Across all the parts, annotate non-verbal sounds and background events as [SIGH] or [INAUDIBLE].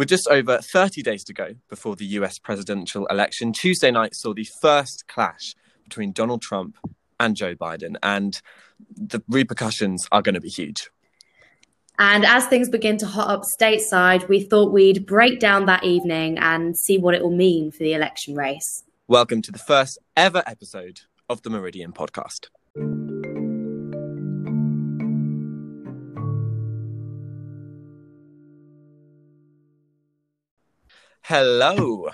With just over 30 days to go before the US presidential election, Tuesday night saw the first clash between Donald Trump and Joe Biden, and the repercussions are going to be huge. And as things begin to hot up stateside, we thought we'd break down that evening and see what it will mean for the election race. Welcome to the first ever episode of the Meridian podcast. Hello.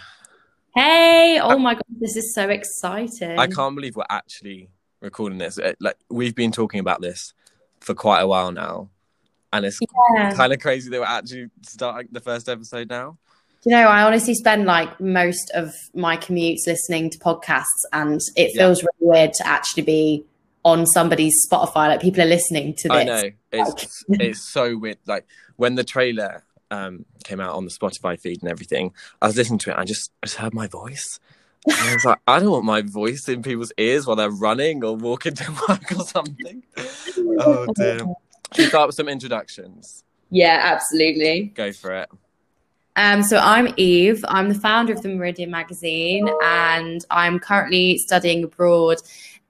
Hey, oh my god, this is so exciting. I can't believe we're actually recording this. It- like we've been talking about this for quite a while now. And it's Yeah. kind of crazy that we're actually starting the first episode now. Do you know, I honestly spend like most of my commutes listening to podcasts, and it Yeah. feels really weird to actually be on somebody's Spotify. Like people are listening to this. I know. It's [LAUGHS] it's so weird. Like when the trailer um came out on the Spotify feed and everything, I was listening to it and I just I just heard my voice. And I was like, I don't want my voice in people's ears while they're running or walking to [LAUGHS] work or something. Oh dear. Should we start with some introductions? Yeah, absolutely. Go for it. Um, so I'm Eve. I'm the founder of the Meridian magazine, and I'm currently studying abroad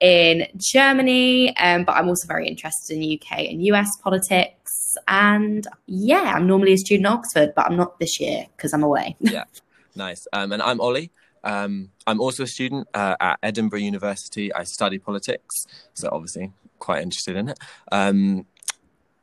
in Germany. Um, but I'm also very interested in UK and US politics. And yeah, I'm normally a student at Oxford, but I'm not this year because I'm away. [LAUGHS] Yeah, nice. Um, and I'm Ollie. Um, I'm also a student uh, at Edinburgh University. I study politics, so obviously quite interested in it.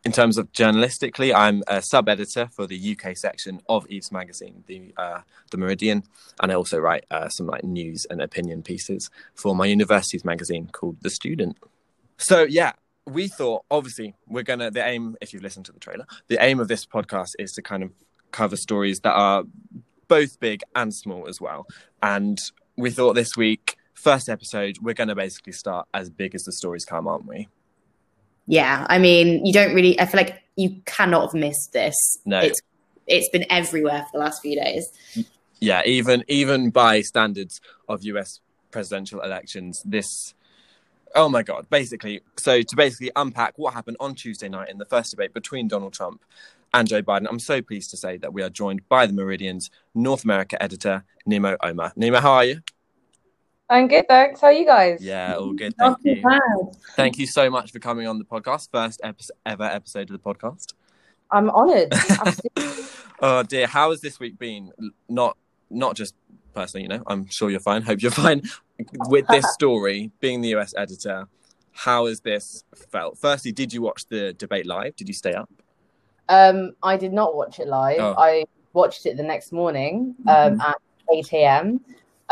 In terms of journalistically, I'm a sub editor for the UK section of Eve's magazine, the uh, the Meridian, and I also write uh, some like news and opinion pieces for my university's magazine called The Student. So yeah, we thought obviously we're gonna the aim if you've listened to the trailer, the aim of this podcast is to kind of cover stories that are both big and small as well. And we thought this week, first episode, we're to basically start as big as the stories come, aren't we? Yeah, I mean, you don't really. I feel like you cannot have missed this. No. it's it's been everywhere for the last few days. Yeah, even even by standards of US presidential elections, this. Oh my God! Basically, so to basically unpack what happened on Tuesday night in the first debate between Donald Trump and Joe Biden, I'm so pleased to say that we are joined by the Meridian's North America editor Nimo Omer. Nimo, how are you? I'm good, thanks. How are you guys? Yeah, all good. Thank Not you. bad. Thank you so much for coming on the podcast. First epi- ever episode of the podcast. I'm honoured. [LAUGHS] Oh dear, how has this week been? Not not just personally, you know. I'm sure you're fine. [LAUGHS] Hope you're fine with this story. Being the US editor, how has this felt? Firstly, did you watch the debate live? Did you stay up? um, I did not watch it live. Oh. I watched it the next morning um, at 8 a.m.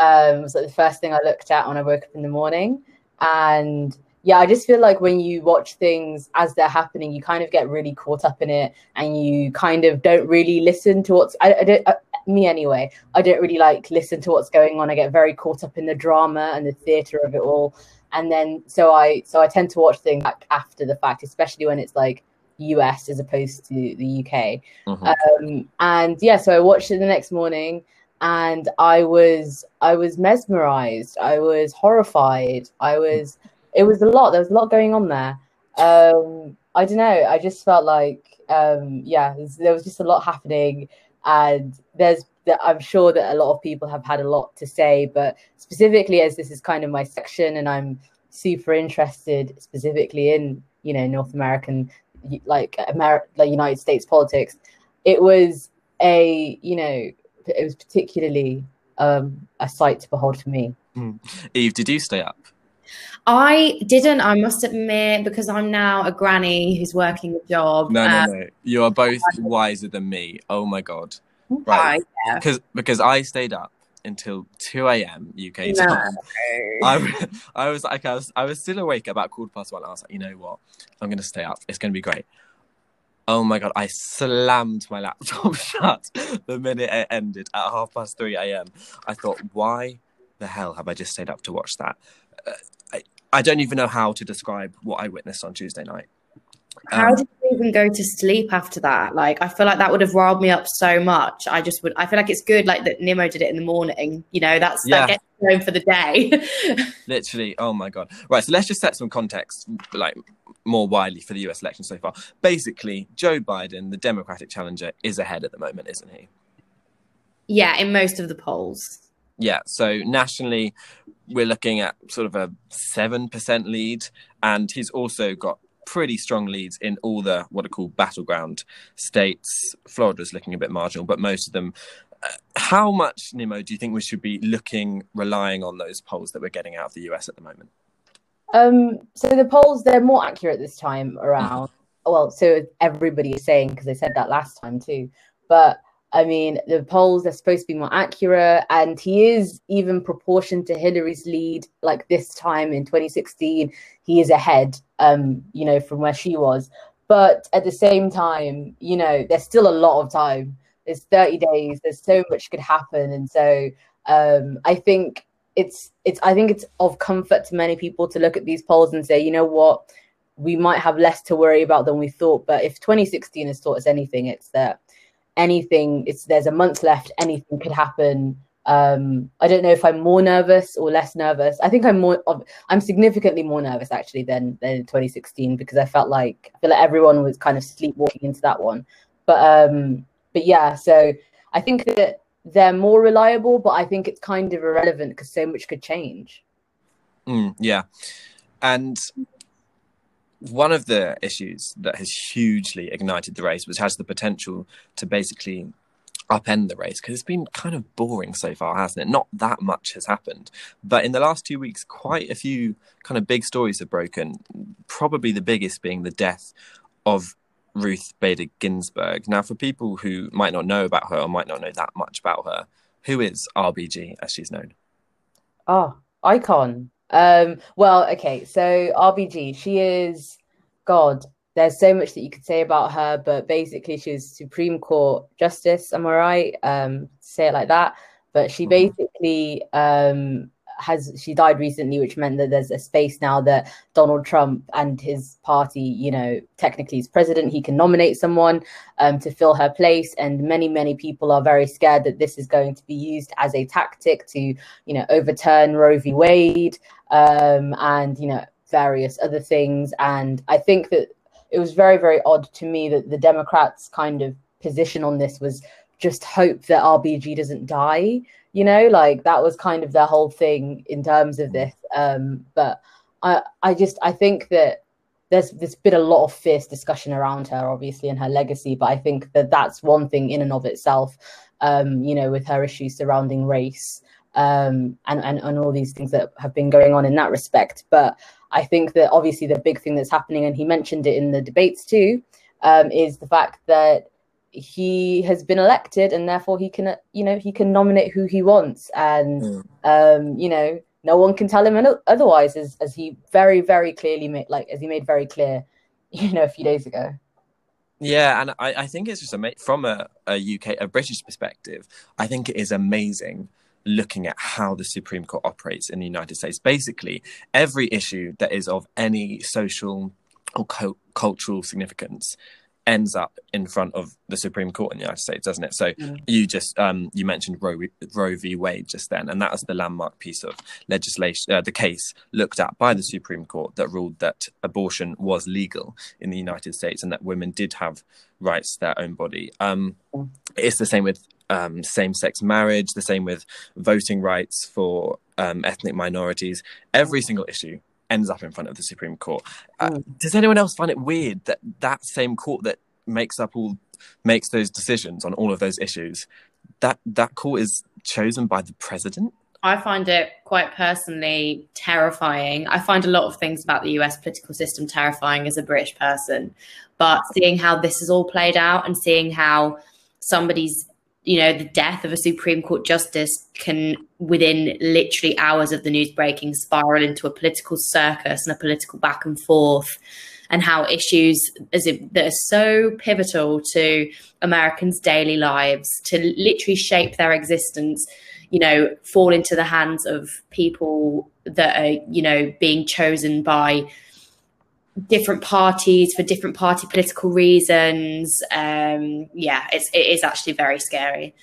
Um, it was like the first thing I looked at when I woke up in the morning. And yeah, I just feel like when you watch things as they're happening, you kind of get really caught up in it and you kind of don't really listen to what's, I, I don't, uh, me anyway, I don't really like listen to what's going on. I get very caught up in the drama and the theatre of it all. And then so I so I tend to watch things back after the fact, especially when it's like US as opposed to the UK. Mhm. Um, and yeah, so I watched it the next morning, and I was I was mesmerized. I was horrified. I was. It was a lot. There was a lot going on there. Um, I don't know. I just felt like um, yeah, there was just a lot happening, and there's. I'm sure that a lot of people have had a lot to say, but specifically as this is kind of my section, and I'm super interested specifically in you know North American like America like United States politics, it was a you know it was particularly um, a sight to behold for me. Eve, did you stay up? I didn't. I must admit, because I'm now a granny who's working a job. No, no, um, no. You are both wiser than me. Oh my god. I- Right. Because because I stayed up until two a.m. UK No. time. [LAUGHS] I, I was like, I was, I was still awake about quarter past one. I was like, you know what? I'm going to stay up. It's going to be great. Oh my God. I slammed my laptop [LAUGHS] shut the minute it ended at half past 3 a.m. I thought, why the hell have I just stayed up to watch that? Uh, I, I don't even know how to describe what I witnessed on Tuesday night. How Um, did you even go to sleep after that? Like, I feel like that would have riled me up so much. I just would. I feel like it's good, like that Nimo did it in the morning. You know, that's Yeah. that gets home for the day. [LAUGHS] Literally, oh my god! Right, so let's just set some context, like more widely for the U.S. election so far. Basically, Joe Biden, the Democratic challenger, is ahead at the moment, isn't he? Yeah, in most of the polls. Yeah, so nationally, we're looking at sort of a 7% lead, and he's also got pretty strong leads in all the what are called battleground states. Florida's looking a bit marginal, but most of them. Uh, how much, Nimo, do you think we should be looking, relying on those polls that we're getting out of the US at the moment? Um, so the polls they're more accurate this time around. Well, so everybody is saying because they said that last time too. But I mean, the polls are supposed to be more accurate, and he is even proportioned to Hillary's lead. Like this time in 2016, he is ahead. Um, you know, from where she was. But at the same time, you know, there's still a lot of time. There's 30 days. There's so much could happen, and so um, I think it's it's I think it's of comfort to many people to look at these polls and say, you know what, we might have less to worry about than we thought. But if 2016 has taught us anything, it's that anything it's there's a month left anything could happen. Um i don't know if i'm more nervous or less nervous. I think i'm more i'm significantly more nervous actually than than 2016 because i felt like i feel like everyone was kind of sleepwalking into that one. But um but yeah so i think that they're more reliable but i think it's kind of irrelevant because so much could change. Mm, yeah. And one of the issues that has hugely ignited the race, which has the potential to basically upend the race, because it's been kind of boring so far, hasn't it? Not that much has happened. But in the last two weeks, quite a few kind of big stories have broken, probably the biggest being the death of Ruth Bader Ginsburg. Now, for people who might not know about her or might not know that much about her, who is RBG as she's known? Ah, oh, icon. Um, well, okay, so RBG, she is God. There's so much that you could say about her, but basically, she was Supreme Court Justice. Am I right? Um, say it like that. But she mm-hmm. basically um, has she died recently, which meant that there's a space now that Donald Trump and his party, you know, technically is president, he can nominate someone um, to fill her place. And many, many people are very scared that this is going to be used as a tactic to, you know, overturn Roe v. Wade um, and, you know, various other things. And I think that it was very, very odd to me that the Democrats' kind of position on this was just hope that RBG doesn't die you know like that was kind of the whole thing in terms of this um but i i just i think that there's there's been a lot of fierce discussion around her obviously and her legacy but i think that that's one thing in and of itself um you know with her issues surrounding race um and and, and all these things that have been going on in that respect. But i think that obviously the big thing that's happening and he mentioned it in the debates too um is the fact that he has been elected and therefore he can you know he can nominate who he wants and mm. um you know no one can tell him otherwise as, as he very very clearly made like as he made very clear [LAUGHS] you know a few days ago yeah and i, I think it's just ama- from a, a uk a british perspective i think it is amazing looking at how the supreme court operates in the united states basically every issue that is of any social or co- cultural significance ends up in front of the Supreme Court in the United States, doesn't it? So mm. you just um, you mentioned Roe, Roe v. Wade just then, and that was the landmark piece of legislation, uh, the case looked at by the Supreme Court that ruled that abortion was legal in the United States and that women did have rights to their own body. Um, mm. It's the same with um, same-sex marriage, the same with voting rights for um, ethnic minorities. Every single issue ends up in front of the Supreme Court. Uh, mm. Does anyone else find it weird that that same court that makes up all makes those decisions on all of those issues that that court is chosen by the president? I find it quite personally terrifying. I find a lot of things about the US political system terrifying as a British person, but seeing how this is all played out and seeing how somebody's you know, the death of a Supreme Court justice can, within literally hours of the news breaking, spiral into a political circus and a political back and forth, and how issues as it, that are so pivotal to Americans' daily lives, to literally shape their existence, you know, fall into the hands of people that are, you know, being chosen by different parties for different party political reasons. Um, yeah, it's it is actually very scary.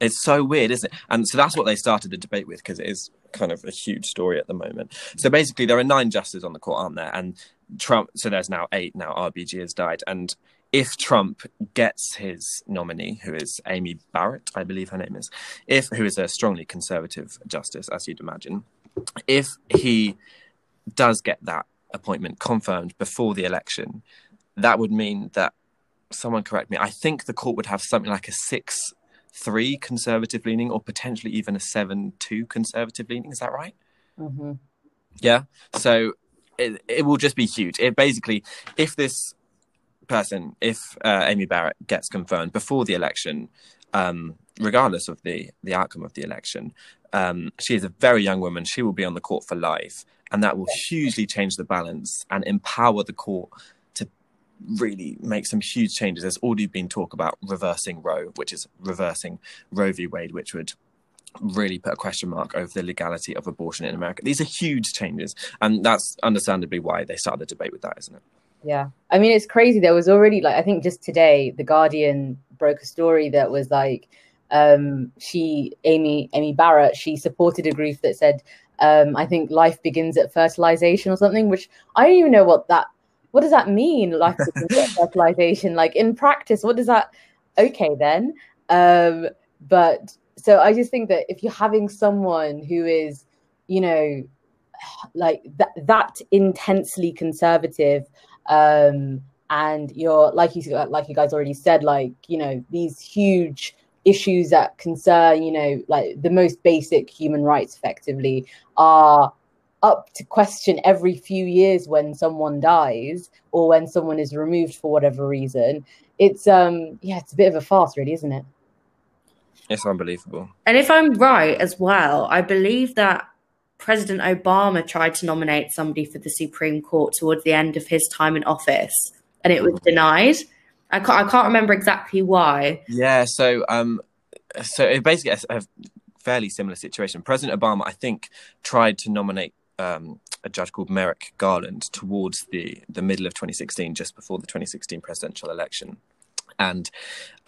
It's so weird, isn't it? And so that's what they started the debate with because it is kind of a huge story at the moment. So basically, there are nine justices on the court, aren't there? And Trump. So there's now eight. Now RBG has died, and if Trump gets his nominee, who is Amy Barrett, I believe her name is, if who is a strongly conservative justice, as you'd imagine, if he does get that appointment confirmed before the election, that would mean that someone correct me. I think the court would have something like a six three conservative leaning, or potentially even a seven two conservative leaning. Is that right? Mm-hmm. Yeah. So it it will just be huge. It basically, if this person, if uh, Amy Barrett gets confirmed before the election, um, regardless of the the outcome of the election, um, she is a very young woman. She will be on the court for life, and that will hugely change the balance and empower the court to really make some huge changes. There's already been talk about reversing Roe, which is reversing Roe v. Wade, which would really put a question mark over the legality of abortion in America. These are huge changes, and that's understandably why they started the debate with that, isn't it? Yeah. I mean, it's crazy. There was already, like, I think just today, The Guardian broke a story that was like, um, she, Amy, Amy Barrett, she supported a group that said, um, I think life begins at fertilization or something, which I don't even know what that, what does that mean? Life begins at [LAUGHS] fertilization. Like in practice, what does that, okay then. Um, but so I just think that if you're having someone who is, you know, like that, that intensely conservative, um, and you're like you like you guys already said, like you know these huge issues that concern you know like the most basic human rights, effectively, are up to question every few years when someone dies or when someone is removed for whatever reason. It's um yeah, it's a bit of a farce, really, isn't it? It's unbelievable. And if I'm right as well, I believe that President Obama tried to nominate somebody for the Supreme Court towards the end of his time in office, and it was denied. I can't, I can't remember exactly why. Yeah, so um, so it basically a, a fairly similar situation. President Obama, I think, tried to nominate um, a judge called Merrick Garland towards the the middle of 2016, just before the 2016 presidential election and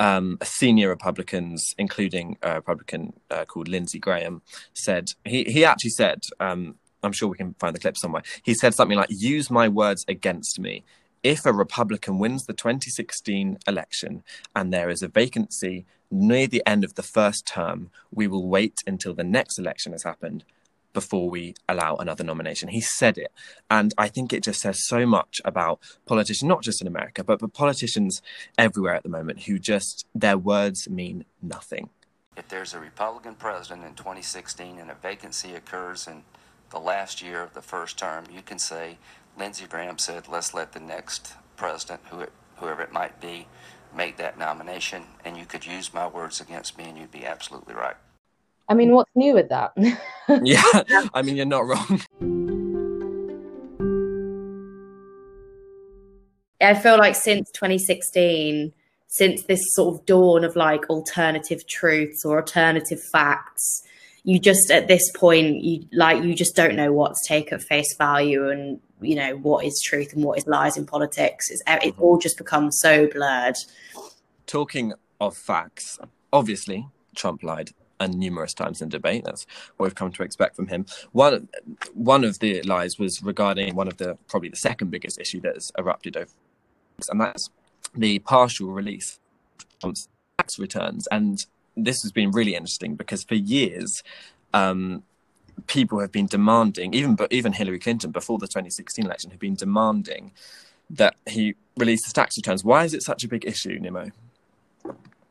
um, senior Republicans, including a Republican uh, called Lindsey Graham, said he he actually said, um, I'm sure we can find the clip somewhere. He said something like, "Use my words against me." If a Republican wins the 2016 election and there is a vacancy near the end of the first term, we will wait until the next election has happened before we allow another nomination. He said it. And I think it just says so much about politicians, not just in America, but, but politicians everywhere at the moment who just, their words mean nothing. If there's a Republican president in 2016 and a vacancy occurs in the last year of the first term, you can say, Lindsey Graham said, let's let the next president, who it, whoever it might be, make that nomination. And you could use my words against me, and you'd be absolutely right. I mean, what's new with that? [LAUGHS] yeah, [LAUGHS] I mean, you're not wrong. I feel like since 2016, since this sort of dawn of like alternative truths or alternative facts, you just at this point, you like you just don't know what to take at face value and you know what is truth and what is lies in politics. It's, it mm-hmm. all just becomes so blurred. Talking of facts, obviously Trump lied and numerous times in debate. That's what we've come to expect from him. One one of the lies was regarding one of the probably the second biggest issue that has erupted over, and that's the partial release of tax returns. And this has been really interesting because for years. Um, people have been demanding, even but even Hillary Clinton before the 2016 election, had been demanding that he release his tax returns. Why is it such a big issue, Nimo?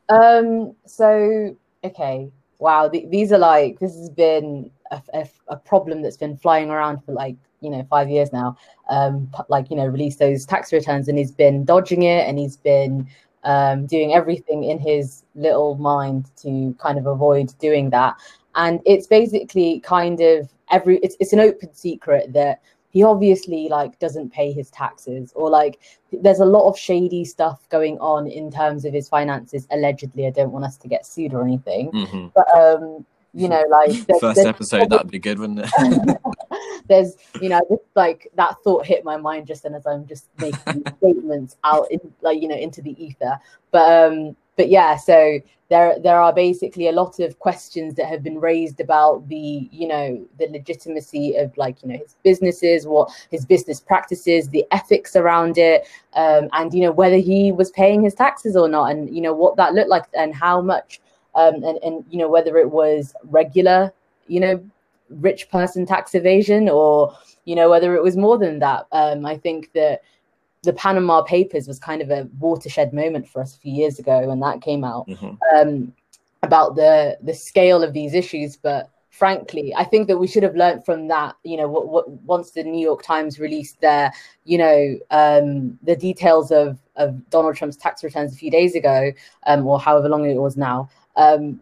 Um. So okay, wow, th- these are like this has been a, a, a, problem that's been flying around for like you know five years now. Um, like you know, release those tax returns, and he's been dodging it, and he's been um, doing everything in his little mind to kind of avoid doing that. And it's basically kind of every it's it's an open secret that he obviously like doesn't pay his taxes or like there's a lot of shady stuff going on in terms of his finances. Allegedly i don't want us to get sued or anything. Mm-hmm. but um you know like [LAUGHS] there's, 1st there's, episode that'd be good wouldn't it? [LAUGHS] There's you know just like that thought hit my mind just then as i'm just making [LAUGHS] statements out in like you know into the ether. But um but yeah, so there there are basically a lot of questions that have been raised about the you know the legitimacy of like you know his businesses, what his business practices, the ethics around it, um, and you know whether he was paying his taxes or not, and you know what that looked like and how much, um, and and you know whether it was regular, you know, rich person tax evasion or you know whether it was more than that. Um, I think that the Panama Papers was kind of a watershed moment for us a few years ago when that came out mm-hmm. um, about the the scale of these issues. But frankly, I think that we should have learned from that. You know, what, what once the New York Times released their, you know, um, the details of of Donald Trump's tax returns a few days ago, um, or however long it was now. Um,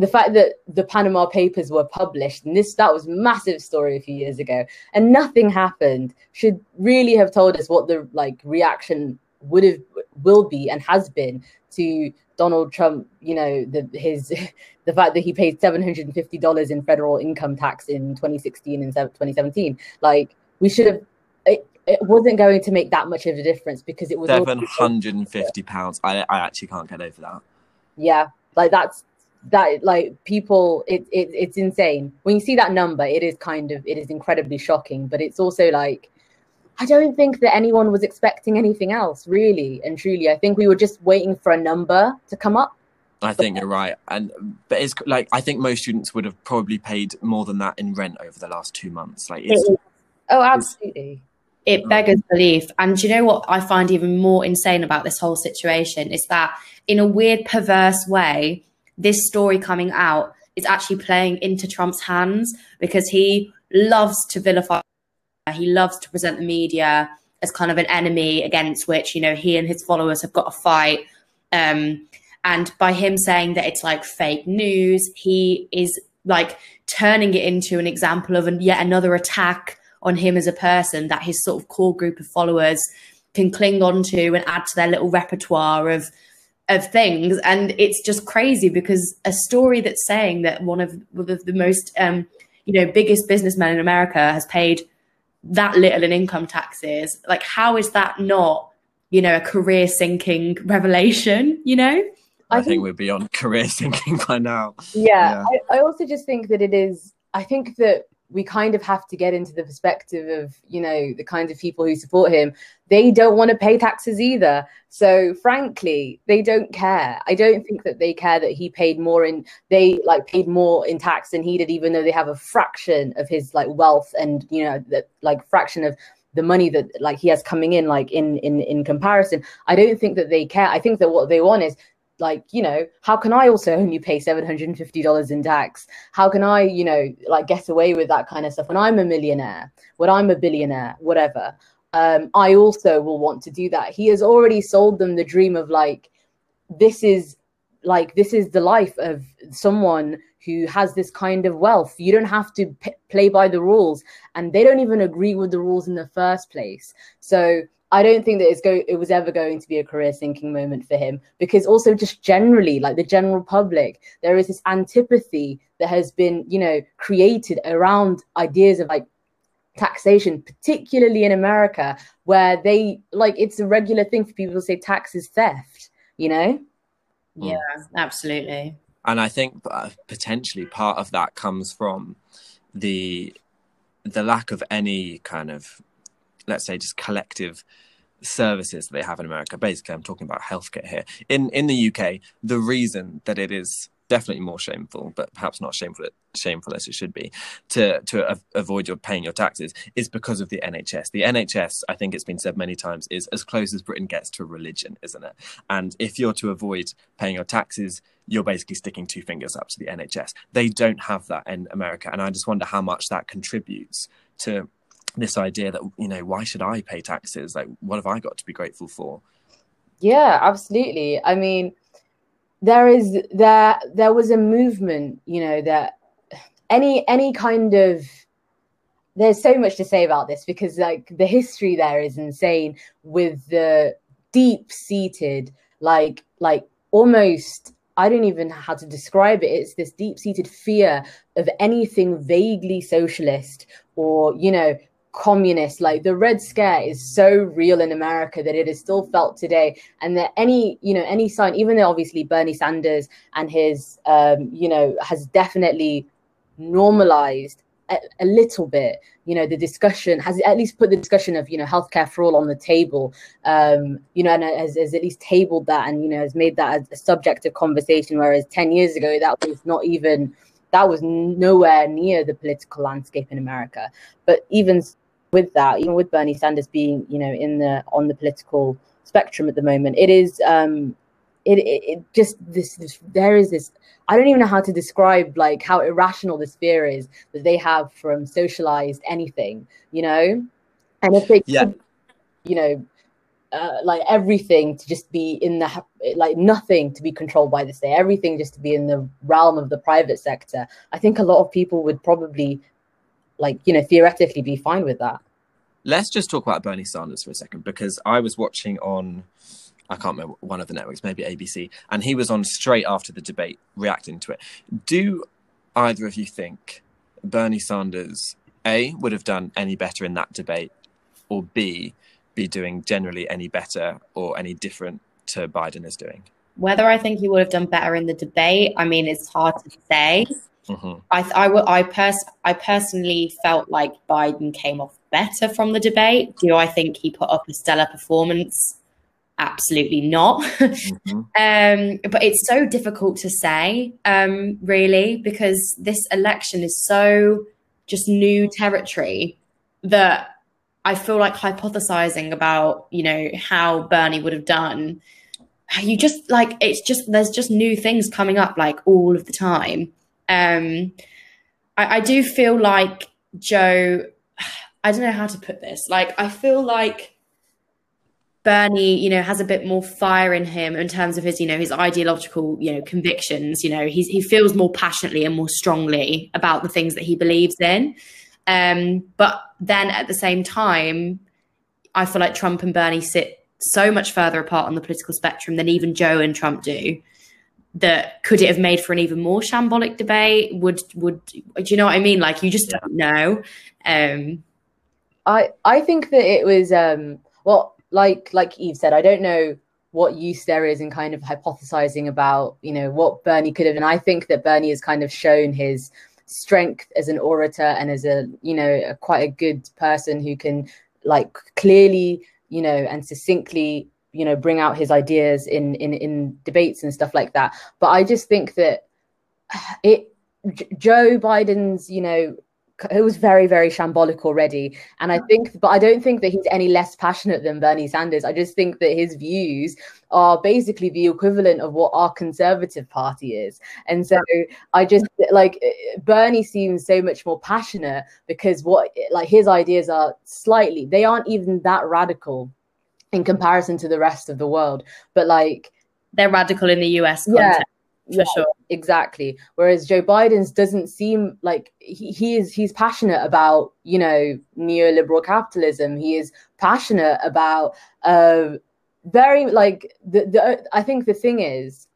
the fact that the Panama Papers were published and this that was massive story a few years ago and nothing happened should really have told us what the like reaction would have will be and has been to Donald Trump, you know, the his [LAUGHS] the fact that he paid seven hundred and fifty dollars in federal income tax in 2016 and 2017. Like we should have it, it wasn't going to make that much of a difference because it was seven hundred and fifty pounds. I I actually can't get over that. Yeah, like that's that like people it, it it's insane. When you see that number it is kind of it is incredibly shocking but it's also like i don't think that anyone was expecting anything else really and truly. I think we were just waiting for a number to come up. I think you're right and but it's like i think most students would have probably paid more than that in rent over the last two months. Like it's, oh absolutely. It beggars belief and you know what i find even more insane about this whole situation is that in a weird perverse way this story coming out is actually playing into Trump's hands because he loves to vilify, he loves to present the media as kind of an enemy against which, you know, he and his followers have got to fight. Um, and by him saying that it's like fake news, he is like turning it into an example of an, yet another attack on him as a person that his sort of core group of followers can cling on to and add to their little repertoire of of things. And it's just crazy because a story that's saying that one of the most um, you know biggest businessmen in america has paid that little in income taxes like how is that not you know a career sinking revelation you know? I, I think, think, we're beyond [LAUGHS] career sinking by now. Yeah, yeah. I, I also just think that it is i think that we kind of have to get into the perspective of you know the kinds of people who support him. They don't want to pay taxes either. So frankly they don't care. I don't think that they care that he paid more in they like paid more in tax than he did even though they have a fraction of his like wealth and you know that like fraction of the money that like he has coming in like in in in comparison. I don't think that they care. I think that what they want is like you know how can i also only pay $750 in tax? How can i you know like get away with that kind of stuff? When i'm a millionaire when i'm a billionaire whatever um, i also will want to do that. He has already sold them the dream of like this is like this is the life of someone who has this kind of wealth. You don't have to p- play by the rules. And they don't even agree with the rules in the first place. So I don't think that it's go it was ever going to be a career sinking moment for him because also just generally like the general public there is this antipathy that has been you know created around ideas of like taxation particularly in America where they like it's a regular thing for people to say tax is theft you know? Yeah absolutely. And I think uh, potentially part of that comes from the the lack of any kind of let's say just collective services that they have in America. Basically, I'm talking about healthcare here. In in the UK, the reason that it is definitely more shameful, but perhaps not shameful shameful as it should be, to to avoid your paying your taxes is because of the NHS. The NHS, I think it's been said many times, is as close as Britain gets to religion, isn't it? And if you're to avoid paying your taxes, you're basically sticking two fingers up to the NHS. They don't have that in America, and I just wonder how much that contributes to this idea that you know why should i pay taxes? Like what have i got to be grateful for? Yeah absolutely. I mean there is there there was a movement you know that any any kind of there's so much to say about this because like the history there is insane with the deep seated like like almost I don't even know how to describe it. It's this deep seated fear of anything vaguely socialist or, you know, communist like the red scare is so real in america that it is still felt today. And that any you know any sign even though obviously bernie sanders and his um you know has definitely normalized a, a, little bit you know the discussion has at least put the discussion of you know healthcare for all on the table um you know and has, has at least tabled that and you know has made that a, a subject of conversation. Whereas 10 years ago that was not even that was nowhere near the political landscape in america but even with that, even with Bernie Sanders being, you know, in the on the political spectrum at the moment, it is um, it, it, it just this, this there is this I don't even know how to describe like how irrational this fear is that they have from socialized anything, you know, and if they, yeah. you know, uh, like everything to just be in the like nothing to be controlled by the state, everything just to be in the realm of the private sector. I think a lot of people would probably like you know theoretically be fine with that. Let's just talk about bernie sanders for a second because i was watching on i can't remember one of the networks maybe abc and he was on straight after the debate reacting to it. Do either of you think bernie sanders a would have done any better in that debate or b be doing generally any better or any different to biden is doing whether i think he would have done better in the debate i mean it's hard to say Mm-hmm. I, I, I, pers- I personally felt like Biden came off better from the debate. Do I think he put up a stellar performance? Absolutely not. [LAUGHS] Mm-hmm. um, but it's so difficult to say, um, really, because this election is so just new territory that I feel like hypothesizing about, you know, how Bernie would have done. You just like it's just there's just new things coming up like all of the time. Um, I, I do feel like Joe. [SIGHS] I don't know how to put this. Like, I feel like Bernie, you know, has a bit more fire in him in terms of his, you know, his ideological, you know, convictions. You know, he's, he feels more passionately and more strongly about the things that he believes in. Um, but then at the same time, I feel like Trump and Bernie sit so much further apart on the political spectrum than even Joe and Trump do that could it have made for an even more shambolic debate? Would would do you know what i mean? Like you just yeah. don't know. Um i i think that it was um well like like eve said i don't know what use there is in kind of hypothesizing about you know what bernie could have and i think that bernie has kind of shown his strength as an orator and as a you know a, quite a good person who can like clearly you know and succinctly you know bring out his ideas in in in debates and stuff like that. But i just think that [SIGHS] it joe biden's you know it was very very shambolic already. And i think but i don't think that he's any less passionate than bernie sanders. I just think that his views are basically the equivalent of what our conservative party is. And so i just like bernie seems so much more passionate because what like his ideas are slightly they aren't even that radical in comparison to the rest of the world. But like they're radical in the US context. Yeah, for sure. Exactly. Whereas Joe Biden's doesn't seem like he, he is he's passionate about, you know, neoliberal capitalism. He is passionate about uh very like the, the I think the thing is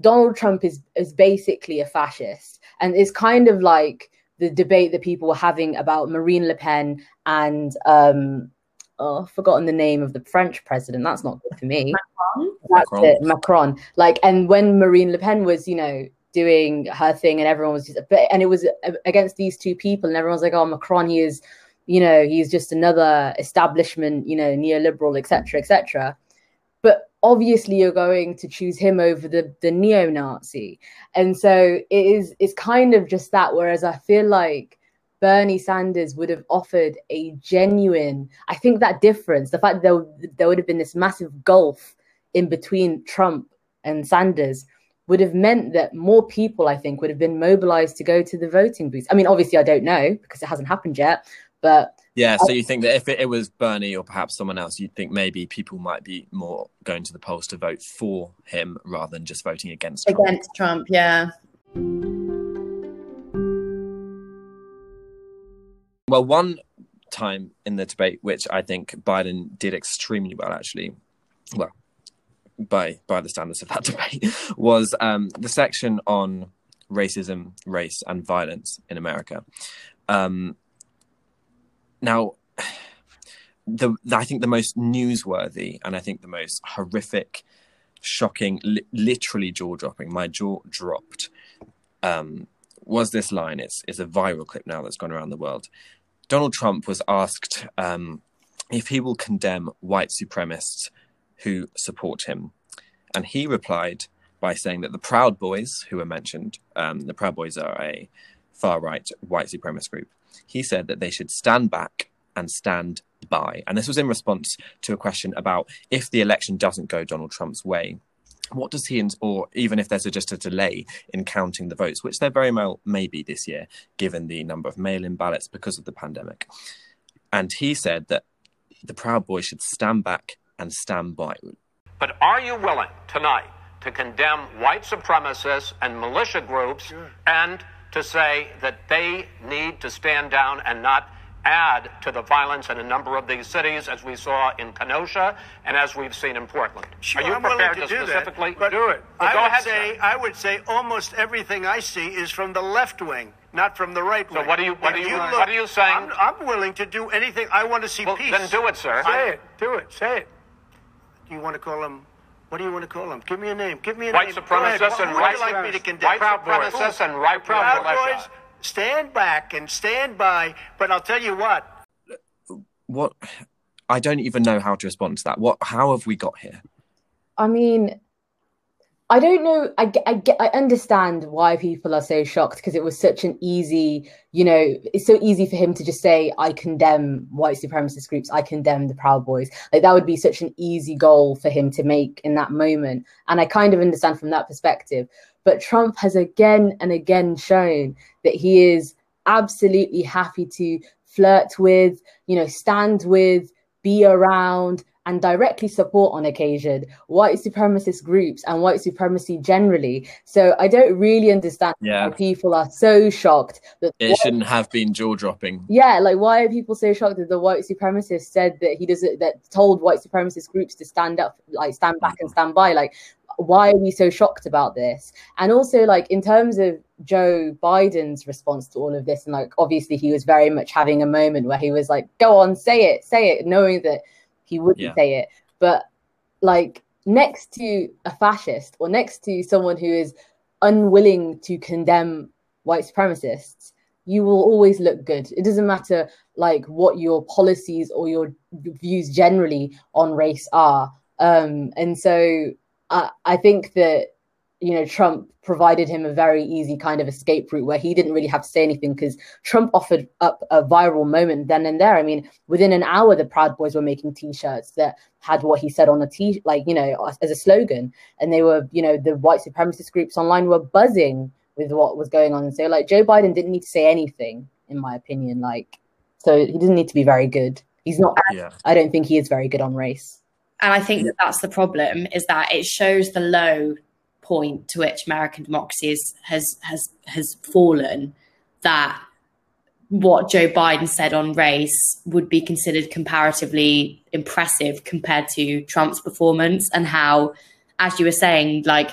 Donald Trump is is basically a fascist and it's kind of like the debate that people were having about Marine Le Pen and um oh, I've forgotten the name of the French president. That's not good for me. Macron. That's Macron. it, Macron. Like, and when Marine Le Pen was, you know, doing her thing, and everyone was just, but and it was uh, against these two people, and everyone was like, oh, Macron, he is, you know, he's just another establishment, you know, neoliberal, etc., etc. But obviously, you're going to choose him over the the neo-Nazi, and so it is. It's kind of just that. Whereas I feel like Bernie Sanders would have offered a genuine, I think that difference, the fact that there, there would have been this massive gulf in between Trump and Sanders would have meant that more people, I think, would have been mobilized to go to the voting booths. I mean, obviously, I don't know because it hasn't happened yet, but. Yeah, so you think that if it, it was Bernie or perhaps someone else, you'd think maybe people might be more going to the polls to vote for him rather than just voting against Trump. Against Trump, yeah. Well, one time in the debate, which I think Biden did extremely well, actually, well, by by the standards of that [LAUGHS] debate, was um, the section on racism, race, and violence in America. Um, now, the, I think the most newsworthy and I think the most horrific, shocking, li- literally jaw dropping. My jaw dropped. Um, was this line? It's it's a viral clip now that's gone around the world. Donald Trump was asked um, if he will condemn white supremacists who support him, and he replied by saying that the Proud Boys, who were mentioned, um, the Proud Boys are a far right white supremacist group. He said that they should stand back and stand by. And this was in response to a question about if the election doesn't go Donald Trump's way, what does he, or even if there's a, just a delay in counting the votes, which there very well may be this year, given the number of mail in ballots because of the pandemic. And he said that the Proud Boys should stand back and stand by. But are you willing tonight to condemn white supremacists and militia groups sure. and to say that they need to stand down and not add to the violence in a number of these cities, as we saw in Kenosha and as we've seen in Portland. Sure, Are you I'm prepared to, to do specifically that, do it? Well, I would ahead, say sir. I would say almost everything I see is from the left wing, not from the right wing. So what are you what are you, you look, what are you saying? I'm, I'm, willing to do anything. I want to see well, peace. Then do it, sir. Say it. Do it. Say it. Do you want to call them? What do you want to call them? Give me a name. Give me a white name. Supremacists and right like me to condemn? White supremacists and right proud boys. Stand back and stand by. But I'll tell you what what I don't even know how to respond to that. What how have we got here? I mean, I don't know. I get, I get, I understand why people are so shocked because it was such an easy, you know, it's so easy for him to just say, "I condemn white supremacist groups. I condemn the Proud Boys." Like that would be such an easy goal for him to make in that moment, and I kind of understand from that perspective. But Trump has again and again shown that he is absolutely happy to flirt with, you know, stand with, be around, and directly support on occasion white supremacist groups and white supremacy generally. So I don't really understand yeah. why people are so shocked that it shouldn't have been jaw dropping. Yeah, like why are people so shocked that the white supremacist said that he doesn't that told white supremacist groups to stand up, like stand back mm. and stand by? Like why are we so shocked about this? And also, like, in terms of Joe Biden's response to all of this, and like, obviously, he was very much having a moment where he was like, go on, say it, say it, knowing that he wouldn't yeah. say it. But, like, next to a fascist or next to someone who is unwilling to condemn white supremacists, you will always look good. It doesn't matter, like, what your policies or your views generally on race are. Um, and so I, think that you know Trump provided him a very easy kind of escape route where he didn't really have to say anything because Trump offered up a viral moment then and there. I mean, within an hour, the Proud Boys were making T-shirts that had what he said on a t like you know as a slogan, and they were you know the white supremacist groups online were buzzing with what was going on. And so like Joe Biden didn't need to say anything, in my opinion. Like, so he didn't need to be very good. He's not. Yeah. I don't think he is very good on race. And I think that that's the problem is that it shows the low point to which American democracy is, has has has fallen. That what Joe Biden said on race would be considered comparatively impressive compared to Trump's performance, and how, as you were saying, like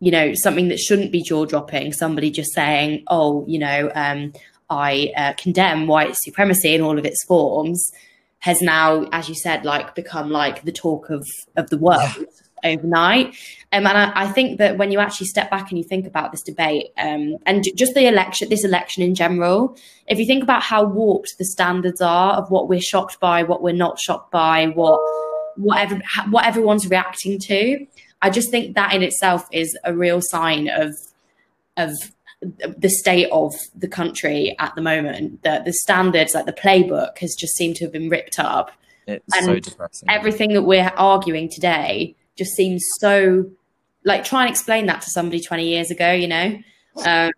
you know something that shouldn't be jaw dropping. Somebody just saying, "Oh, you know, um, I uh, condemn white supremacy in all of its forms." Has now, as you said, like become like the talk of of the world yeah. overnight. Um, and I, I, think that when you actually step back and you think about this debate um, and just the election, this election in general, if you think about how warped the standards are of what we're shocked by, what we're not shocked by, what whatever what everyone's reacting to, I just think that in itself is a real sign of of the state of the country at the moment. The the standards, like the playbook, has just seemed to have been ripped up. It's and so depressing. Everything that we're arguing today just seems so like try and explain that to somebody 20 years ago, you know. Um,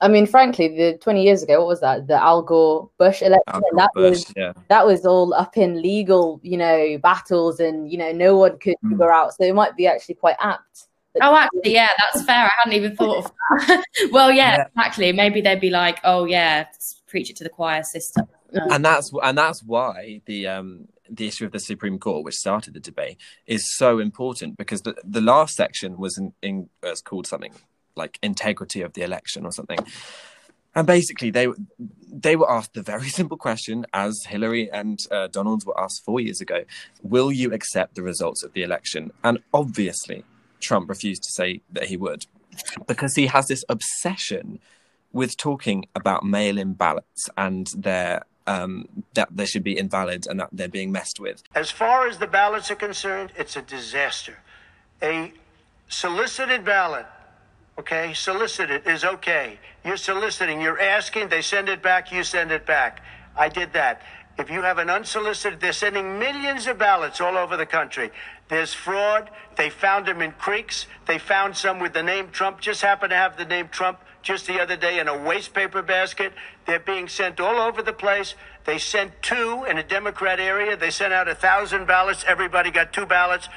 I mean, frankly, the 20 years ago, what was that? The Al Gore Bush election. Gore that Bush, was yeah. that was all up in legal, you know, battles, and you know, no one could mm. figure out. So it might be actually quite apt Oh, actually, yeah, that's fair. I hadn't even thought of that. [LAUGHS] well, yeah, yeah, exactly. Maybe they'd be like, "Oh, yeah, preach it to the choir system." And that's and that's why the um the issue of the Supreme Court, which started the debate, is so important because the the last section was in, in it's called something like integrity of the election or something. And basically, they they were asked the very [LAUGHS] simple question, as Hillary and uh, Donald were asked four years ago: Will you accept the results of the election? And obviously, Trump refused to say that he would, because he has this obsession with talking about mail-in ballots and their um, that they should be invalid and that they're being messed with. As far as the ballots are concerned, it's a disaster. A solicited ballot, okay, solicited is okay. You're soliciting, you're asking, they send it back, you send it back. I did that. If you have an unsolicited, they're sending millions of ballots all over the country. There's fraud. They found them in creeks. They found some with the name Trump, just happened to have the name Trump just the other day in a waste paper basket. They're being sent all over the place. They sent two in a Democrat area. They sent out a thousand ballots. Everybody got two ballots.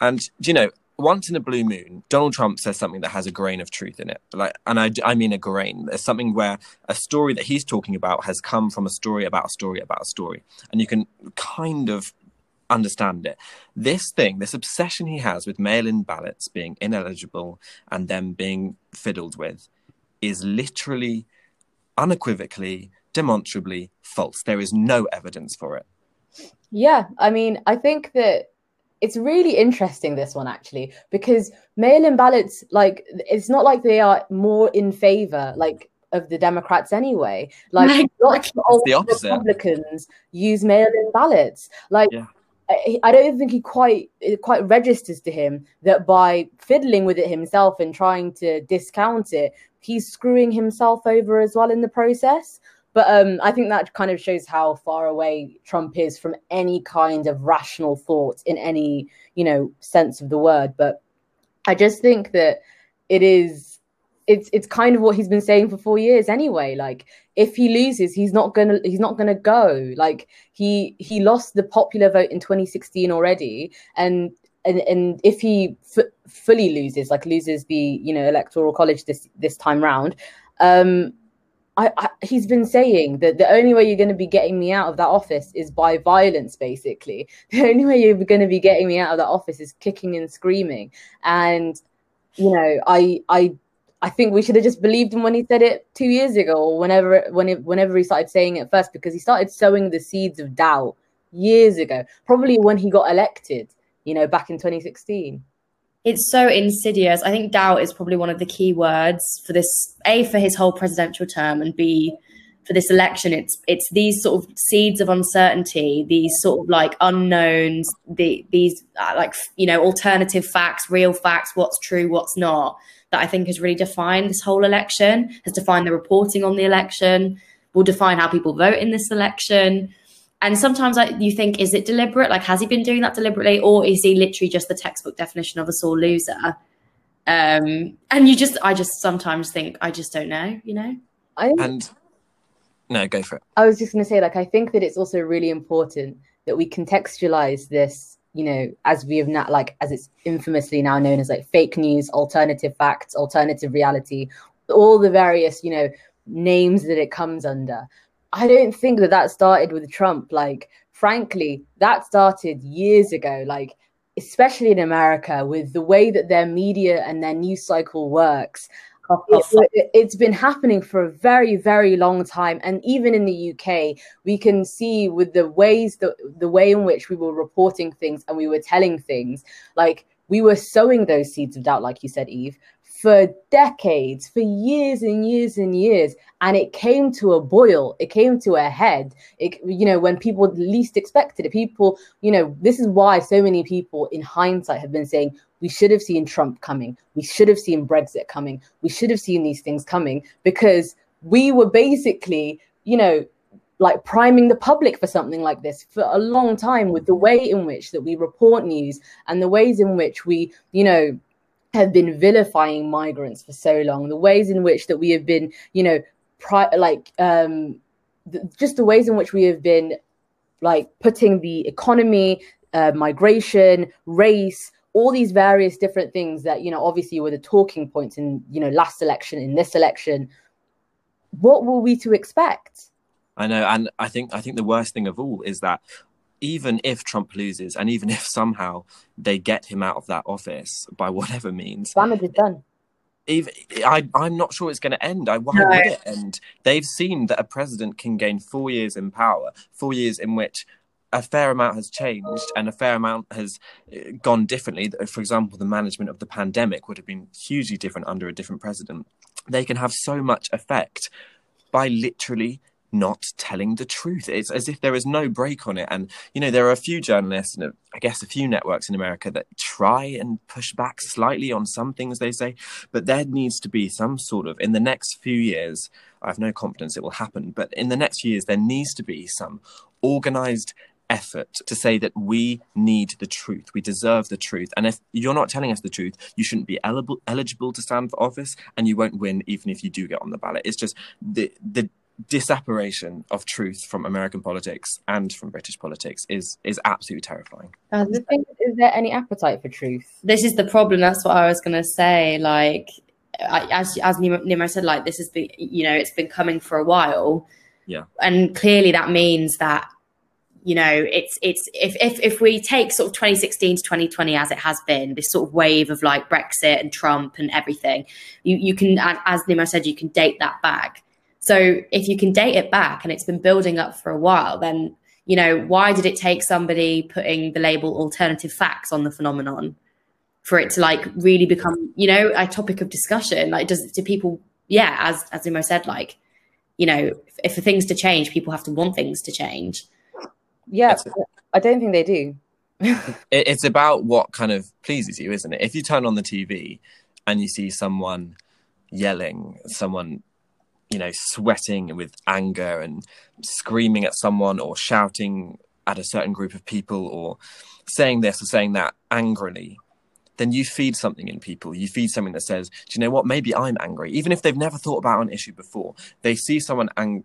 And you know, once in a blue moon, Donald Trump says something that has a grain of truth in it. Like, and I, I mean a grain. There's something where a story that he's talking about has come from a story about a story about a story, and you can kind of understand it. This thing, this obsession he has with mail-in ballots being ineligible and them being fiddled with, is literally, unequivocally, demonstrably false. There is no evidence for it. Yeah, I mean, I think that it's really interesting this one actually because mail-in ballots like it's not like they are more in favor like of the Democrats anyway. Like [LAUGHS] lots of Republicans use mail-in ballots. Like yeah. I, I don't think he quite it quite registers to him that by fiddling with it himself and trying to discount it, he's screwing himself over as well in the process. But um, I think that kind of shows how far away Trump is from any kind of rational thought in any, you know, sense of the word. But I just think that it is it's it's kind of what he's been saying for four years anyway. Like if he loses, he's not gonna he's not gonna go. Like he he lost the popular vote in 2016 already, and and, and if he f- fully loses, like loses the you know electoral college this this time round, um, I, I, he's been saying that the only way you're going to be getting me out of that office is by violence. Basically, [LAUGHS] the only way you're going to be getting me out of that office is kicking and screaming. And you know, I I I think we should have just believed him when he said it two years ago, or whenever when it, whenever he started saying it first, because he started sowing the seeds of doubt years ago, probably when he got elected. You know, back in 2016 it's so insidious. I think doubt is probably one of the key words for this. A for his whole presidential term, and B for this election. It's it's these sort of seeds of uncertainty, these sort of like unknowns, the these uh, like you know alternative facts, real facts, what's true, what's not. That I think has really defined this whole election. Has defined the reporting on the election. Will define how people vote in this election. And sometimes like, you think, is it deliberate? Like, has he been doing that deliberately, or is he literally just the textbook definition of a sore loser? Um, and you just, I just sometimes think, I just don't know, you know. I and no, go for it. I was just going to say, like, I think that it's also really important that we contextualize this, you know, as we have not, like, as it's infamously now known as like fake news, alternative facts, alternative reality, all the various, you know, names that it comes under. I don't think that that started with Trump. Like, frankly, that started years ago. Like, especially in America, with the way that their media and their news cycle works. Oh, oh, oh. It, it's been happening for a very, very long time, and even in the UK, we can see with the ways that the way in which we were reporting things and we were telling things, like we were sowing those seeds of doubt, like you said, Eve, for decades, for years and years and years, and it came to a boil. It came to a head. It, you know, when people least expected it, people, you know, this is why so many people, in hindsight, have been saying we should have seen Trump coming, we should have seen Brexit coming, we should have seen these things coming because we were basically, you know, like priming the public for something like this for a long time with the way in which that we report news and the ways in which we you know have been vilifying migrants for so long, the ways in which that we have been, you know, pri- like um, th- just the ways in which we have been like putting the economy, uh, migration, race, all these various different things that you know obviously were the talking points in you know last election in this election. What were we to expect? I know, and I think I think the worst thing of all is that even if Trump loses, and even if somehow they get him out of that office by [LAUGHS] whatever means, damage is done. even I, I'm not sure it's going to end. I, why No. would it end? They've seen that a president can gain four years in power, four years in which a fair amount has changed and a fair amount has uh, gone differently. For example, the management of the pandemic would have been hugely different under a different president. They can have so much effect by literally not telling the truth. It's as if there is no brake on it. And, you know, there are a few journalists and I guess a few networks in America that try and push back slightly on some things they say, but there needs to be some sort of, in the next few years, I have no confidence it will happen, but in the next few years, there needs to be some organized effort to say that we need the truth we deserve the truth and if you're not telling us the truth you shouldn't be eligible eligible to stand for office and you won't win even if you do get on the ballot it's just the the disapparation of truth from american politics and from british politics is is absolutely terrifying Uh, the thing is, is there any appetite for truth? this is the problem. That's what I was gonna say. Like, I, as as Nimo, Nimo said, like this has been, you know, it's been coming for a while. Yeah. and clearly that means that, you know, it's it's if if if we take sort of 2016 to 2020 as it has been, this sort of wave of like Brexit and Trump and everything, you you can, as Nimo said, you can date that back. So if you can date it back and it's been building up for a while, then you know why did it take somebody putting the label alternative facts on the phenomenon for it to like really become you know a topic of discussion like does do people yeah as as Nimo said like you know if, if for things to change people have to want things to change Yeah, That's. I don't think they do. [LAUGHS] it, it's about what kind of pleases you, isn't it? If you turn on the TV and you see someone yelling, someone, you know, sweating with anger and screaming at someone or shouting at a certain group of people or saying this or saying that angrily, then you feed something in people. You feed something that says, do you know what? Maybe I'm angry. Even if they've never thought about an issue before, they see someone ang-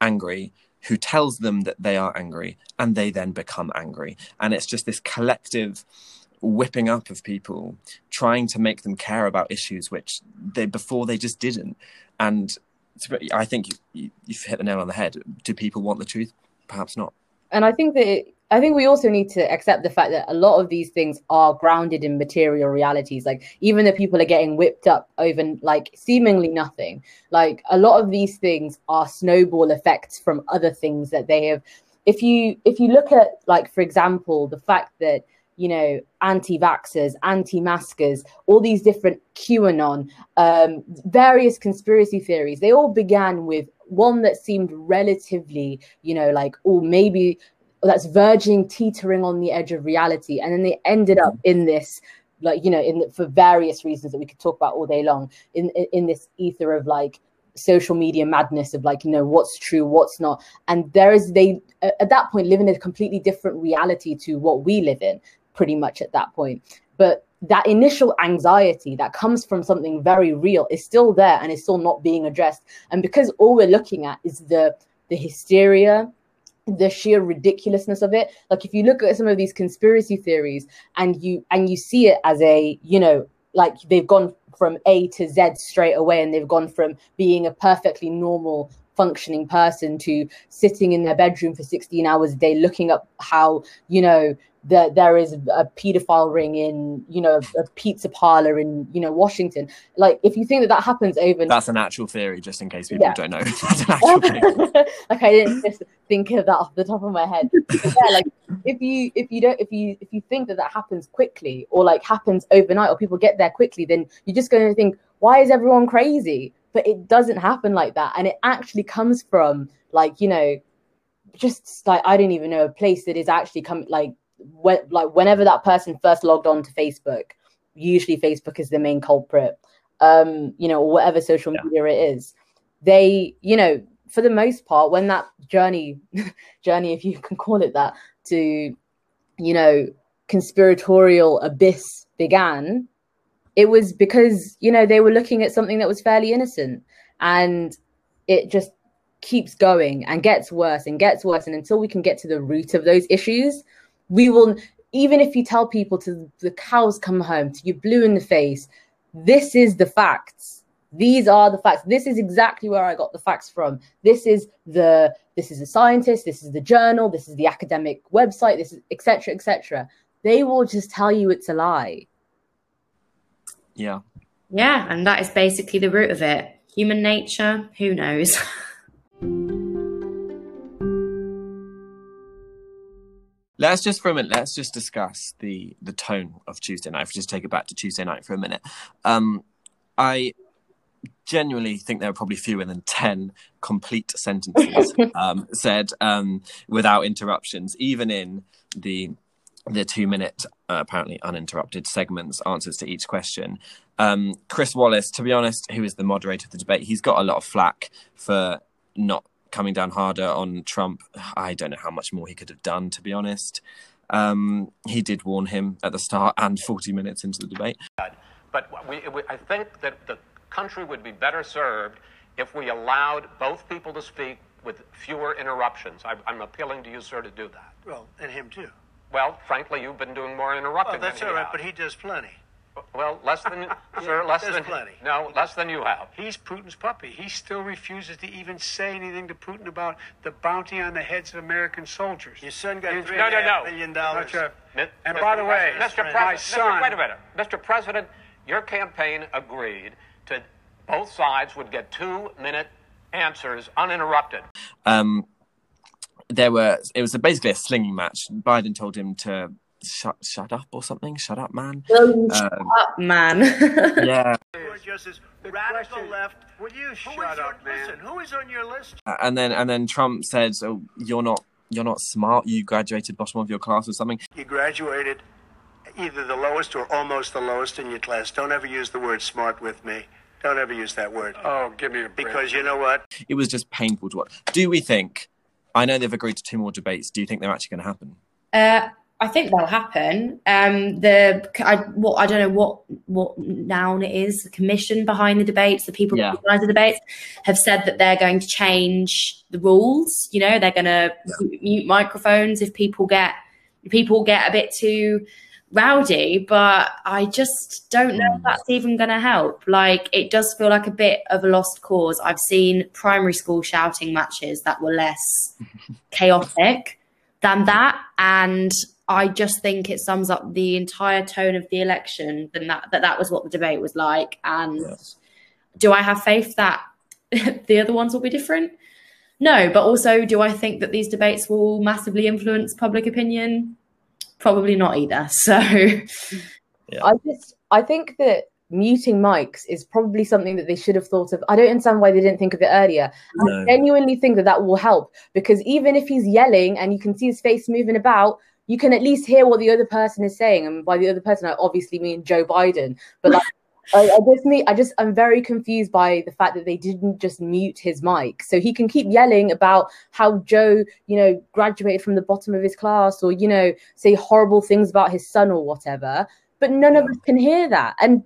angry who tells them that they are angry and they then become angry. And it's just this collective whipping up of people trying to make them care about issues which they before they just didn't. And I think you, you, you've hit the nail on the head. Do people want the truth? Perhaps not. And I think that I think we also need to accept the fact that a lot of these things are grounded in material realities. Like even the people are getting whipped up over like seemingly nothing. Like a lot of these things are snowball effects from other things that they have. If you if you look at like for example the fact that you know anti-vaxxers, anti-maskers, all these different QAnon, um, various conspiracy theories, they all began with one that seemed relatively, you know, like oh maybe that's verging teetering on the edge of reality. And then they ended up in this like you know in for various reasons that we could talk about all day long in in, in this ether of like social media madness of like you know what's true what's not. And there is they at that point live in a completely different reality to what we live in pretty much at that point. But that initial anxiety that comes from something very real is still there and is still not being addressed. And because all we're looking at is the the hysteria the sheer ridiculousness of it like if you look at some of these conspiracy theories and you and you see it as a you know like they've gone from a to z straight away and they've gone from being a perfectly normal functioning person to sitting in their bedroom for 16 hours a day looking up how you know that there is a pedophile ring in you know a pizza parlor in you know washington like if you think that that happens over That's an actual theory, just in case people Yeah. don't know. [LAUGHS] That's an actual [LAUGHS] like I didn't just think of that off the top of my head. But yeah, like if you if you don't if you if you think that that happens quickly or like happens overnight or people get there quickly, then you're just going to think, why is everyone crazy? But it doesn't happen like that, and it actually comes from like you know, just like I don't even know a place that is actually come like when like whenever that person first logged on to Facebook, usually Facebook is the main culprit. Um, you know, or whatever social Yeah. media it is they you know for the most part when that journey [LAUGHS] journey if you can call it that to you know conspiratorial abyss began it was because you know they were looking at something that was fairly innocent and it just keeps going and gets worse and gets worse and until we can get to the root of those issues we will even if you tell people to the cows come home to you blue in the face this is the facts these are the facts this is exactly where i got the facts from this is the this is a scientist this is the journal this is the academic website this is etc etc they will just tell you it's a lie Yeah. Yeah, and that is basically the root of it. Human nature, who knows? [LAUGHS] Let's just for a minute. Let's just discuss the the tone of Tuesday night. If we just take it back to Tuesday night for a minute, um, I genuinely think there are probably fewer than 10 complete sentences [LAUGHS] um, said um, without interruptions, even in the the two minute, uh, apparently uninterrupted segments, answers to each question. Um, Chris Wallace, to be honest, who is the moderator of the debate, he's got a lot of flack for not coming down harder on Trump. I don't know how much more he could have done, to be honest. Um, he did warn him at the start and 40 minutes into the debate. But we, we, I think that the country would be better served if we allowed both people to speak with fewer interruptions. I, I'm appealing to you, sir, to do that. Well, and him too. Well, frankly, you've been doing more interrupting. Oh, that's than all he right, has. but he does plenty. Well, less than [LAUGHS] sir, less there's than plenty. No, less than you have. He's Putin's puppy. He still refuses to even say anything to Putin about the bounty on the heads of American soldiers. Your son got No, three no, and a no. million dollars. Such a- And Mr. by the way, President, Mr. my President, son- Mr. wait a minute, Mr. President, your campaign agreed to both sides would get two-minute answers uninterrupted. um, there were it was basically a slinging match. Biden told him to shut shut up or something. Shut up, man. Um, Um, up, man. [LAUGHS] yeah, Lord Justice, The radical left. Would you shut on, up, man? Listen, who is on your list? and then and then Trump said, "Oh, you're not you're not smart. You graduated bottom of your class or something." You graduated either the lowest or almost the lowest in your class. Don't ever use the word smart with me. Don't ever use that word. Oh, give me a break. Because you know what? It was just painful to watch. Do we think? I know they've agreed to two more debates. Do you think they're actually going to happen? Uh, I think that'll happen. Um, the I, what I don't know what what noun it is. The commission behind the debates, the people Yeah. organise the debates, have said that they're going to change the rules. You know, they're going to mute microphones if people get if people get a bit too rowdy. But I just don't know if Mm. that's even going to help. Like, it does feel like a bit of a lost cause. I've seen primary school shouting matches that were less [LAUGHS] chaotic than that and i just think it sums up the entire tone of the election and that that, that was what the debate was like and Yeah. do i have faith that [LAUGHS] the other ones will be different no but also do i think that these debates will massively influence public opinion probably not either [LAUGHS] so I just I think that muting mics is probably something that they should have thought of. I don't understand why they didn't think of it earlier. No. I genuinely think that that will help because even if he's yelling and you can see his face moving about, you can at least hear what the other person is saying. And by the other person, I obviously mean Joe Biden. But like, [LAUGHS] I, I just need, I just, I'm very confused by the fact that they didn't just mute his mic, so he can keep yelling about how Joe, you know, graduated from the bottom of his class, or you know, say horrible things about his son or whatever. But none of us can hear that, and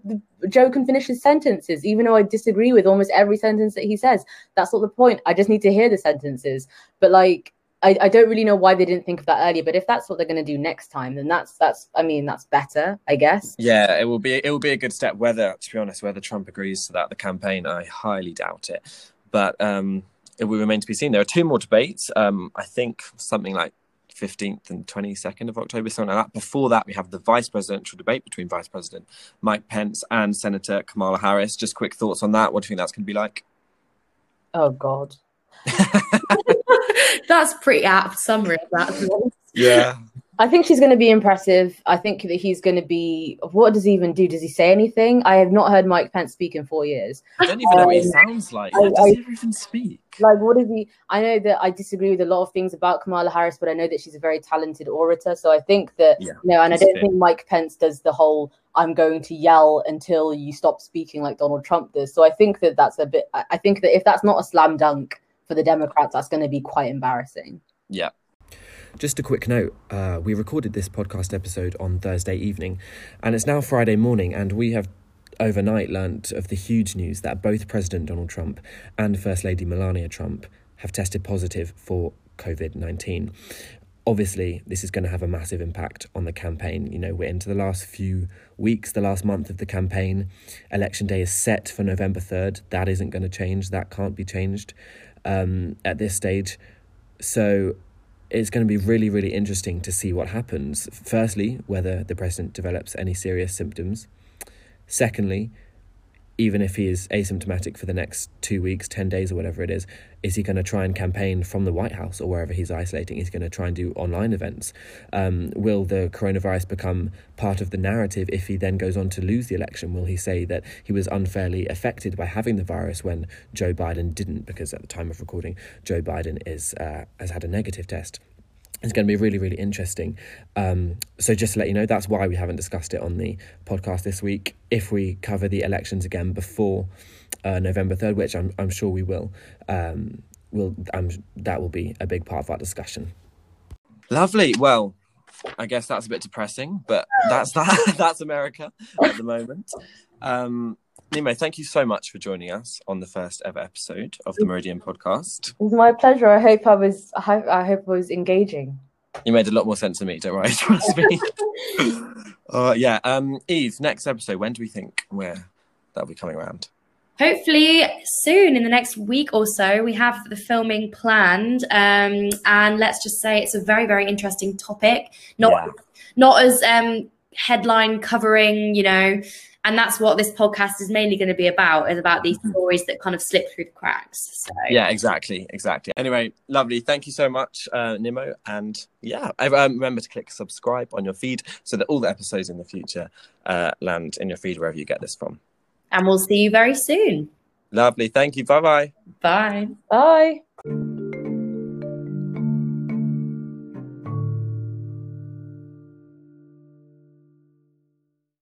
Joe can finish his sentences, even though I disagree with almost every sentence that he says. That's not the point. I just need to hear the sentences. But like, I, I don't really know why they didn't think of that earlier. But if that's what they're going to do next time, then that's that's. I mean, that's better, I guess. Yeah, it will be it will be a good step. Whether, to be honest, whether Trump agrees to that, the campaign, I highly doubt it. But um, it will remain to be seen. There are two more debates. Um, I think something like fifteenth and twenty second of October, something like that. Before that, we have the vice presidential debate between Vice President Mike Pence and Senator Kamala Harris. Just quick thoughts on that. What do you think that's going to be like? Oh God. [LAUGHS] that's pretty apt summary of that to be honest. Yeah, I think she's going to be impressive. I think that he's going to be. What does he even do? Does he say anything? I have not heard Mike Pence speak in four years. I don't even know what he Um, sounds like. I- Does I- he even speak? Like, what is he? I know that I disagree with a lot of things about Kamala Harris, but I know that she's a very talented orator. So I think that, Yeah, you know, and I don't fit. think Mike Pence does the whole I'm going to yell until you stop speaking like Donald Trump does. So I think that that's a bit, I I think that if that's not a slam dunk for the Democrats, that's going to be quite embarrassing. Yeah. Just a quick note uh, we recorded this podcast episode on Thursday evening, and it's now Friday morning, and we have overnight learnt of the huge news that both President Donald Trump and First Lady Melania Trump have tested positive for COVID 19. Obviously, this is going to have a massive impact on the campaign. You know, we're into the last few weeks, the last month of the campaign. Election day is set for November 3rd. That isn't going to change. That can't be changed um, at this stage. So it's going to be really, really interesting to see what happens. Firstly, whether the president develops any serious symptoms. Secondly, even if he is asymptomatic for the next two weeks, 10 days, or whatever it is, is he going to try and campaign from the White House or wherever he's isolating? He's going to try and do online events. Um, will the coronavirus become part of the narrative if he then goes on to lose the election? Will he say that he was unfairly affected by having the virus when Joe Biden didn't? Because at the time of recording, Joe Biden is uh, has had a negative test. It's going to be really, really interesting. Um, so, just to let you know, that's why we haven't discussed it on the podcast this week. If we cover the elections again before uh, November 3rd, which I'm, I'm sure we will, um, will um, that will be a big part of our discussion. Lovely. Well, I guess that's a bit depressing, but that's that. [LAUGHS] that's America at the moment. Um, Nimo, thank you so much for joining us on the first ever episode of the Meridian podcast. It was my pleasure. I hope I was. I hope I, hope I was engaging. You made a lot more sense to me. Don't worry, [LAUGHS] trust me. [LAUGHS] uh, yeah, um, Eve. Next episode. When do we think where that'll be coming around? Hopefully soon, in the next week or so, we have the filming planned. Um, and let's just say it's a very, very interesting topic. Not, yeah. not as um, headline covering, you know and that's what this podcast is mainly going to be about is about these mm-hmm. stories that kind of slip through the cracks so. Yeah exactly exactly. Anyway lovely thank you so much uh, nimo and yeah um, remember to click subscribe on your feed so that all the episodes in the future uh, land in your feed wherever you get this from. And we'll see you very soon. Lovely thank you bye bye bye. Bye